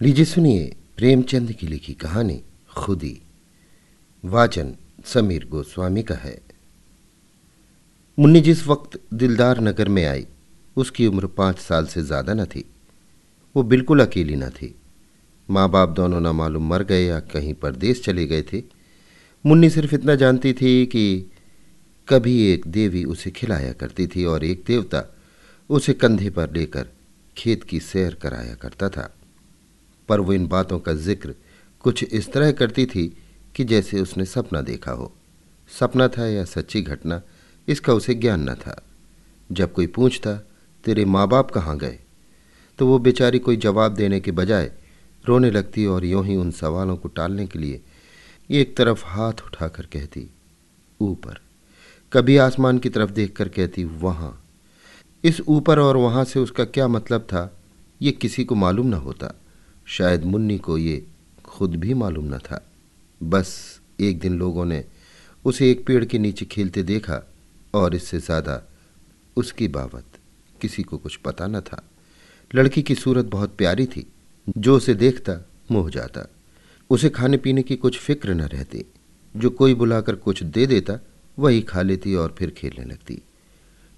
लीजिए सुनिए प्रेमचंद की लिखी कहानी खुदी। वाचन समीर गोस्वामी का है। मुन्नी जिस वक्त दिलदार नगर में आई, उसकी उम्र पाँच साल से ज़्यादा न थी। वो बिल्कुल अकेली न थी। माँ बाप दोनों न मालूम मर गए या कहीं परदेश चले गए थे। मुन्नी सिर्फ़ इतना जानती थी कि कभी एक देवी उसे खिलाया करती थी और एक देवता उसे कंधे पर लेकर खेत की सैर कराया करता था। पर वो इन बातों का ज़िक्र कुछ इस तरह करती थी कि जैसे उसने सपना देखा हो। सपना था या सच्ची घटना, इसका उसे ज्ञान न था। जब कोई पूछता, तेरे माँ बाप कहाँ गए? तो वो बेचारी कोई जवाब देने के बजाय रोने लगती और यूँ ही उन सवालों को टालने के लिए एक तरफ़ हाथ उठाकर कहती, ऊपर। कभी आसमान की तरफ़ देखकर कहती, वहाँ। इस ऊपर और वहाँ से उसका क्या मतलब था, ये किसी को मालूम न होता। शायद मुन्नी को ये खुद भी मालूम न था। बस एक दिन लोगों ने उसे एक पेड़ के नीचे खेलते देखा और इससे ज़्यादा उसकी बाबत किसी को कुछ पता न था। लड़की की सूरत बहुत प्यारी थी, जो उसे देखता मोह जाता। उसे खाने पीने की कुछ फ़िक्र न रहती, जो कोई बुलाकर कुछ दे देता, वही खा लेती और फिर खेलने लगती।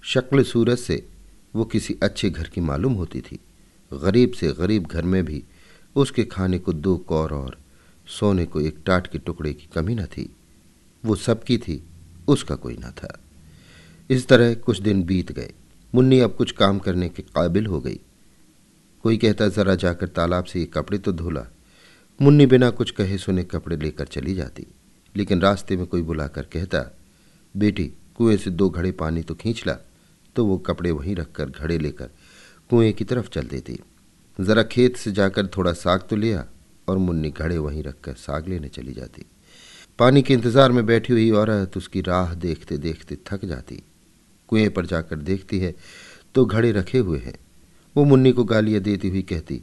शक्ल सूरत से वो किसी अच्छे घर की मालूम होती थी। गरीब से गरीब घर में भी उसके खाने को दो कौर और सोने को एक टाट के टुकड़े की कमी न थी। वो सबकी थी, उसका कोई न था। इस तरह कुछ दिन बीत गए। मुन्नी अब कुछ काम करने के काबिल हो गई। कोई कहता, ज़रा जाकर तालाब से ये कपड़े तो धोला मुन्नी बिना कुछ कहे सुने कपड़े लेकर चली जाती। लेकिन रास्ते में कोई बुलाकर कहता, बेटी, कुएँ से दो घड़े पानी तो खींच ला। तो वो कपड़े वहीं रखकर घड़े लेकर कुएँ की तरफ़ चल देती। ज़रा खेत से जाकर थोड़ा साग तो लिया और मुन्नी घड़े वहीं रखकर साग लेने चली जाती। पानी के इंतज़ार में बैठी हुई औरत उसकी राह देखते देखते थक जाती। कुएँ पर जाकर देखती है तो घड़े रखे हुए हैं। वो मुन्नी को गालियाँ देती हुई कहती,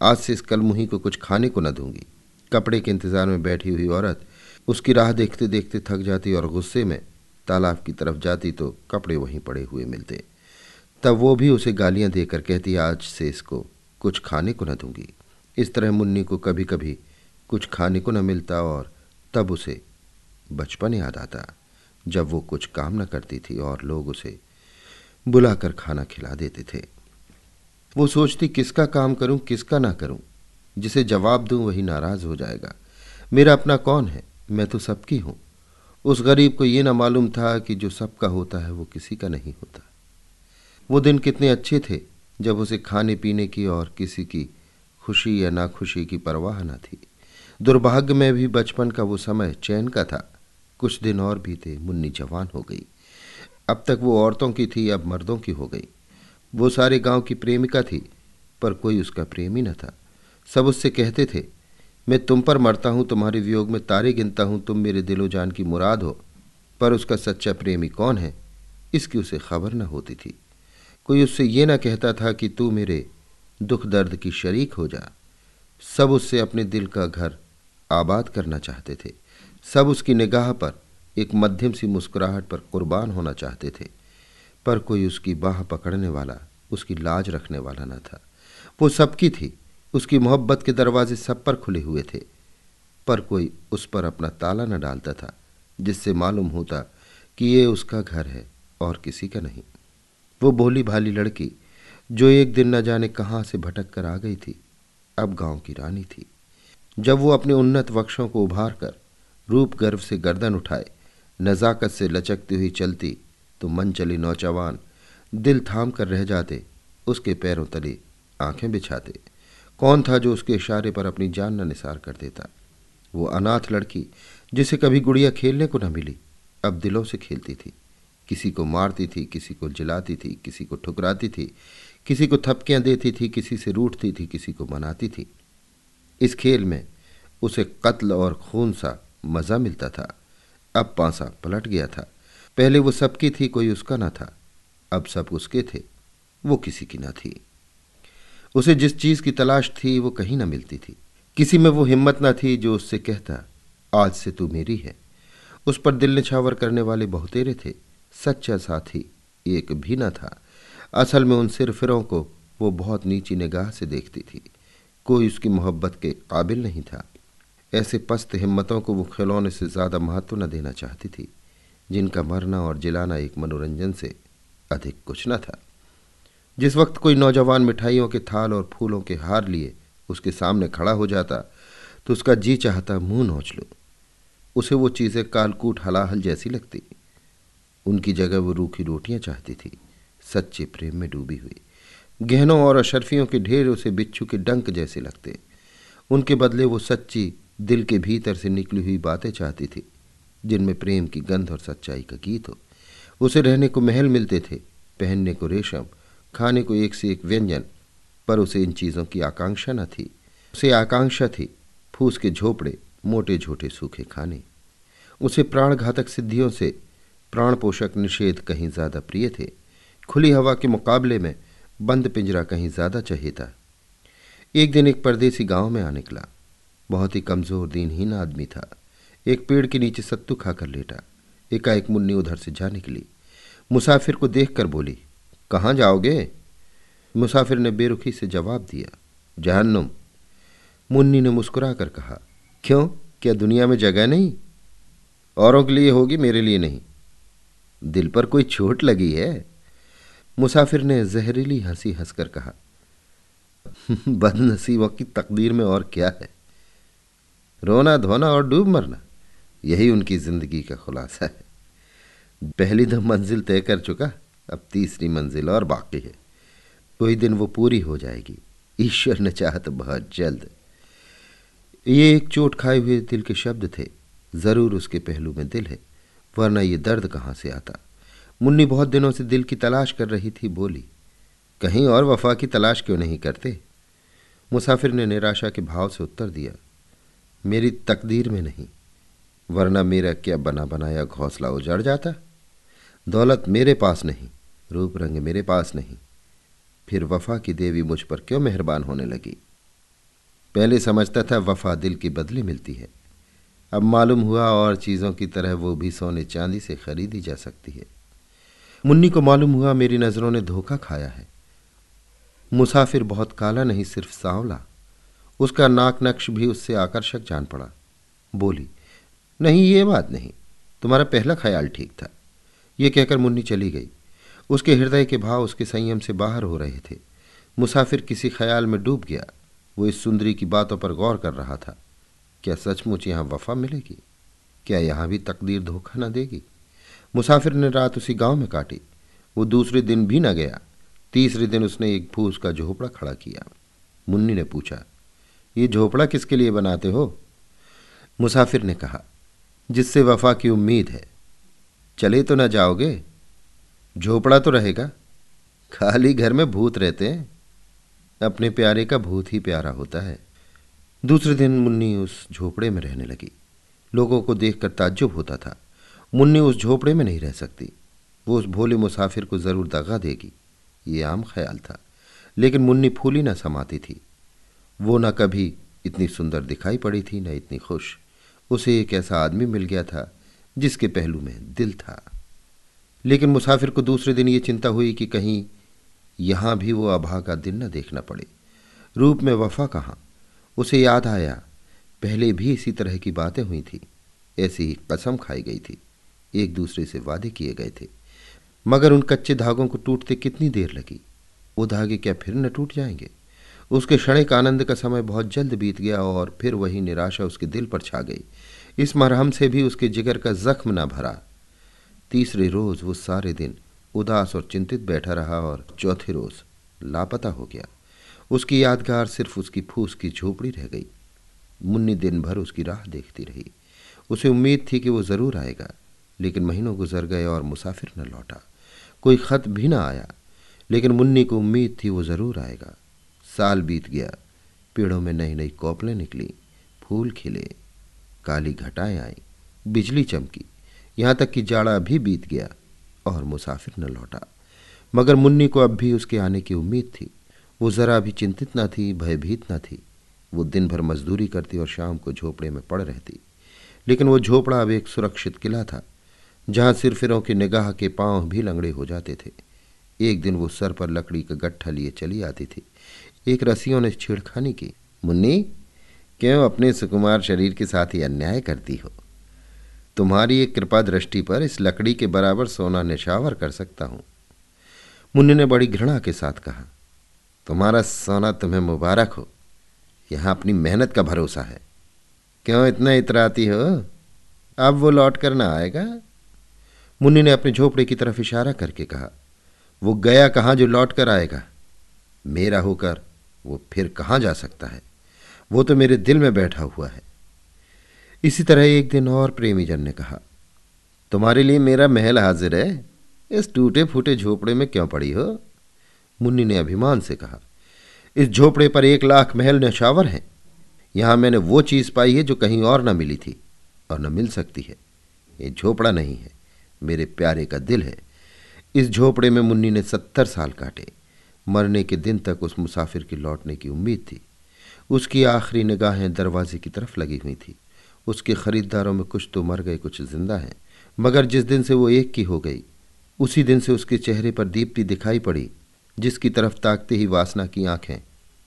आज से इस कलमुही को कुछ खाने को न दूँगी। कपड़े के इंतज़ार में बैठी हुई औरत उसकी राह देखते देखते थक जाती और गुस्से में तालाब की तरफ़ जाती तो कपड़े वहीं पड़े हुए मिलते। तब वो भी उसे गालियाँ देकर कहती, आज से इसको कुछ खाने को न दूँगी। इस तरह मुन्नी को कभी कभी कुछ खाने को न मिलता और तब उसे बचपन याद आता, जब वो कुछ काम न करती थी और लोग उसे बुलाकर खाना खिला देते थे। वो सोचती, किसका काम करूँ, किसका ना करूँ? जिसे जवाब दूँ, वही नाराज़ हो जाएगा। मेरा अपना कौन है? मैं तो सबकी हूँ। उस गरीब को ये ना मालूम था कि जो सबका होता है, वो किसी का नहीं होता। वो दिन कितने अच्छे थे जब उसे खाने पीने की और किसी की खुशी या नाखुशी की परवाह न थी। दुर्भाग्य में भी बचपन का वो समय चैन का था। कुछ दिन और भी थे मुन्नी जवान हो गई। अब तक वो औरतों की थी, अब मर्दों की हो गई। वो सारे गाँव की प्रेमिका थी, पर कोई उसका प्रेमी न था। सब उससे कहते थे, मैं तुम पर मरता हूँ, तुम्हारे वियोग में तारे गिनता हूँ, तुम मेरे दिलो जान की मुराद हो। पर उसका सच्चा प्रेमी कौन है? इसकी उसे खबर न होती थी। कोई उससे ये ना कहता था कि तू मेरे दुख दर्द की शरीक हो जा। सब उससे अपने दिल का घर आबाद करना चाहते थे। सब उसकी निगाह पर एक मध्यम सी मुस्कुराहट पर कुर्बान होना चाहते थे। पर कोई उसकी बाह पकड़ने वाला, उसकी लाज रखने वाला न था। वो सबकी थी। उसकी मोहब्बत के दरवाजे सब पर खुले हुए थे। पर कोई उस पर अपना ताला न डालता था, जिससे मालूम होता कि ये उसका घर है और किसी का नहीं। वो भोली भाली लड़की, जो एक दिन न जाने कहाँ से भटक कर आ गई थी, अब गाँव की रानी थी। जब वो अपने उन्नत वक्षों को उभार कर रूप गर्व से गर्दन उठाए, नज़ाकत से लचकती हुई चलती तो मन चली नौजवान दिल थाम कर रह जाते, उसके पैरों तले आँखें बिछाते। कौन था जो उसके इशारे पर अपनी जान न निसार कर देता? वो अनाथ लड़की, जिसे कभी गुड़िया खेलने को न मिली, अब दिलों से खेलती थी। किसी को मारती थी, किसी को जलाती थी, किसी को ठुकराती थी, किसी को थपकियाँ देती थी, किसी से रूठती थी, किसी को मनाती थी। इस खेल में उसे कत्ल और खून सा मज़ा मिलता था। अब पांसा पलट गया था। पहले वो सबकी थी, कोई उसका ना था। अब सब उसके थे, वो किसी की ना थी। उसे जिस चीज़ की तलाश थी, वो कहीं ना मिलती थी। किसी में वो हिम्मत ना थी जो उससे कहता, आज से तू मेरी है। उस पर दिल निछावर करने वाले बहुतेरे थे। सच्चा साथी एक भी न था। असल में उन सिरफिरों को वो बहुत नीची निगाह से देखती थी। कोई उसकी मोहब्बत के काबिल नहीं था। ऐसे पस्त हिम्मतों को वो खिलौने से ज़्यादा महत्व न देना चाहती थी, जिनका मरना और जिलाना एक मनोरंजन से अधिक कुछ न था। जिस वक्त कोई नौजवान मिठाइयों के थाल और फूलों के हार लिए उसके सामने खड़ा हो जाता तो उसका जी चाहता मुँह नोच लो। उसे वो चीज़ें कालकूट हलाहल जैसी लगती। उनकी जगह वो रूखी रोटियाँ चाहती थी। सच्चे प्रेम में डूबी हुई। गहनों और अशरफियों के ढेर उसे बिच्छू के डंक जैसे लगते। उनके बदले वो सच्ची, दिल के भीतर से निकली हुई बातें चाहती थी, जिनमें प्रेम की गंध और सच्चाई का गीत हो। उसे रहने को महल मिलते थे, पहनने को रेशम, खाने को एक से एक व्यंजन, पर उसे इन चीज़ों की आकांक्षा न थी। उसे आकांक्षा थी फूस के झोपड़े मोटे झोटे सूखे खाने। उसे प्राणघातक सिद्धियों से प्राण पोषक निषेध कहीं ज़्यादा प्रिय थे। खुली हवा के मुकाबले में बंद पिंजरा कहीं ज़्यादा चाहिए था एक दिन एक परदेसी गाँव में आ निकला। बहुत ही कमज़ोर, दीनहीन आदमी था। एक पेड़ के नीचे सत्तू खाकर लेटा। एकाएक मुन्नी उधर से जा निकली। मुसाफिर को देखकर बोली, कहाँ जाओगे? मुसाफिर ने बेरुखी से जवाब दिया, जहन्नुम। मुन्नी ने मुस्कुरा कर कहा, क्यों? क्या दुनिया में जगह नहीं? औरों के लिए होगी, मेरे लिए नहीं। दिल पर कोई चोट लगी है? मुसाफिर ने जहरीली हँसी हंसकर कहा बदनसीबों की तकदीर में और क्या है? रोना, धोना और डूब मरना, यही उनकी ज़िंदगी का खुलासा है। पहली दो मंजिल तय कर चुका, अब तीसरी मंजिल और बाकी है। कोई दिन वो पूरी हो जाएगी। ईश्वर ने चाह तो बहुत जल्द। ये एक चोट खाए हुए दिल के शब्द थे। ज़रूर उसके पहलू में दिल है। वरना ये दर्द कहाँ से आता? मुन्नी बहुत दिनों से दिल की तलाश कर रही थी, बोली, कहीं और वफा की तलाश क्यों नहीं करते? मुसाफिर ने निराशा के भाव से उत्तर दिया, मेरी तकदीर में नहीं, वरना मेरा क्या बना बनाया घोंसला उजड़ जाता? दौलत मेरे पास नहीं रूप रंग मेरे पास नहीं, फिर वफा की देवी मुझ पर क्यों मेहरबान होने लगी? पहले समझता था वफा दिल की बदली मिलती है। अब मालूम हुआ और चीज़ों की तरह वो भी सोने चांदी से खरीदी जा सकती है। मुन्नी को मालूम हुआ मेरी नज़रों ने धोखा खाया है। मुसाफिर बहुत काला नहीं, सिर्फ़ सांवला। उसका नाक नक्श भी उससे आकर्षक जान पड़ा। बोली, नहीं, ये बात नहीं। तुम्हारा पहला ख्याल ठीक था। ये कहकर मुन्नी चली गई। उसके हृदय के भाव उसके संयम से बाहर हो रहे थे। मुसाफिर किसी ख्याल में डूब गया। वो इस सुंदरी की बातों पर गौर कर रहा था। क्या सचमुच यहाँ वफा मिलेगी? क्या यहाँ भी तकदीर धोखा न देगी? मुसाफिर ने रात उसी गाँव में काटी। वो दूसरे दिन भी न गया। तीसरे दिन उसने एक फूस का झोपड़ा खड़ा किया। मुन्नी ने पूछा, ये झोपड़ा किसके लिए बनाते हो? मुसाफिर ने कहा, जिससे वफा की उम्मीद है। चले तो न जाओगे? झोपड़ा तो रहेगा। खाली घर में भूत रहते हैं। अपने प्यारे का भूत ही प्यारा होता है। दूसरे दिन मुन्नी उस झोपड़े में रहने लगी। लोगों को देखकर ताज्जुब होता था। मुन्नी उस झोपड़े में नहीं रह सकती। वो उस भोले मुसाफिर को ज़रूर दगा देगी। ये आम ख्याल था। लेकिन मुन्नी फूली न समाती थी। वो न कभी इतनी सुंदर दिखाई पड़ी थी, न इतनी खुश। उसे एक ऐसा आदमी मिल गया था, जिसके पहलू में दिल था। लेकिन मुसाफिर को दूसरे दिन ये चिंता हुई कि कहीं यहाँ भी वो अभा का दिन न देखना पड़े। रूप में वफा कहाँ? उसे याद आया। पहले भी इसी तरह की बातें हुई थी। ऐसी ही कसम खाई गई थी। एक दूसरे से वादे किए गए थे। मगर उन कच्चे धागों को टूटते कितनी देर लगी? वो धागे क्या फिर न टूट जाएँगे? उसके क्षणिक आनंद का समय बहुत जल्द बीत गया और फिर वही निराशा उसके दिल पर छा गई। इस मरहम से भी उसके जिगर का जख्म न भरा। तीसरे रोज वो सारे दिन उदास और चिंतित बैठा रहा और चौथे रोज लापता हो गया। उसकी यादगार सिर्फ़ उसकी फूस की झोपड़ी रह गई। मुन्नी दिन भर उसकी राह देखती रही। उसे उम्मीद थी कि वो ज़रूर आएगा, लेकिन महीनों गुजर गए और मुसाफिर न लौटा। कोई ख़त भी ना आया, लेकिन मुन्नी को उम्मीद थी वो ज़रूर आएगा। साल बीत गया, पेड़ों में नई नई कोपलें निकली, फूल खिले, काली घटाएँ आई, बिजली चमकी। यहाँ तक कि जाड़ा भी बीत गया और मुसाफिर न लौटा। मगर मुन्नी को अब भी उसके आने की उम्मीद थी। वो ज़रा भी चिंतित न थी, भयभीत न थी। वो दिन भर मजदूरी करती और शाम को झोपड़े में पड़ रहती। लेकिन वो झोपड़ा अब एक सुरक्षित किला था, जहाँ सिरफिरों की निगाह के पाँव भी लंगड़े हो जाते थे। एक दिन वो सर पर लकड़ी का गट्ठा लिए चली आती थी। एक रसियों ने छेड़खानी की। मुन्नी, क्यों अपने सुकुमार शरीर के साथ ही अन्याय करती हो? तुम्हारी एक कृपा दृष्टि पर इस लकड़ी के बराबर सोना निशावर कर सकता हूँ। मुन्नी ने बड़ी घृणा के साथ कहा। तुम्हारा सोना तुम्हें मुबारक हो। यहाँ अपनी मेहनत का भरोसा है। क्यों इतना इतराती हो? अब वो लौट कर ना आएगा। मुन्नी ने अपने झोपड़े की तरफ़ इशारा करके कहा, वो गया कहाँ जो लौट कर आएगा? मेरा होकर वो फिर कहाँ जा सकता है? वो तो मेरे दिल में बैठा हुआ है। इसी तरह एक दिन और प्रेमीजन ने कहा, तुम्हारे लिए मेरा महल हाजिर है। इस टूटे फूटे झोपड़े में क्यों पड़ी हो? मुन्नी ने अभिमान से कहा, इस झोपड़े पर एक लाख महल नशावर हैं। यहाँ मैंने वो चीज़ पाई है जो कहीं और न मिली थी और न मिल सकती है। ये झोपड़ा नहीं है, मेरे प्यारे का दिल है। इस झोपड़े में मुन्नी ने सत्तर साल काटे। मरने के दिन तक उस मुसाफिर की लौटने की उम्मीद थी। उसकी आखिरी निगाहें दरवाजे की तरफ़ लगी हुई थी। उसके खरीदारों में कुछ तो मर गए, कुछ ज़िंदा हैं। मगर जिस दिन से वो एक की हो गई, उसी दिन से उसके चेहरे पर दीप्ति दिखाई पड़ी। जिसकी तरफ़ ताकते ही वासना की आँखें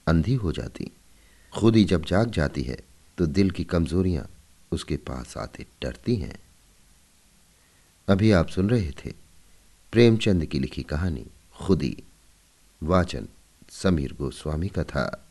अंधी हो जाती। खुद ही जब जाग जाती है तो दिल की कमजोरियाँ उसके पास आते डरती हैं। अभी आप सुन रहे थे प्रेमचंद की लिखी कहानी खुदी, वाचन समीर गोस्वामी का था।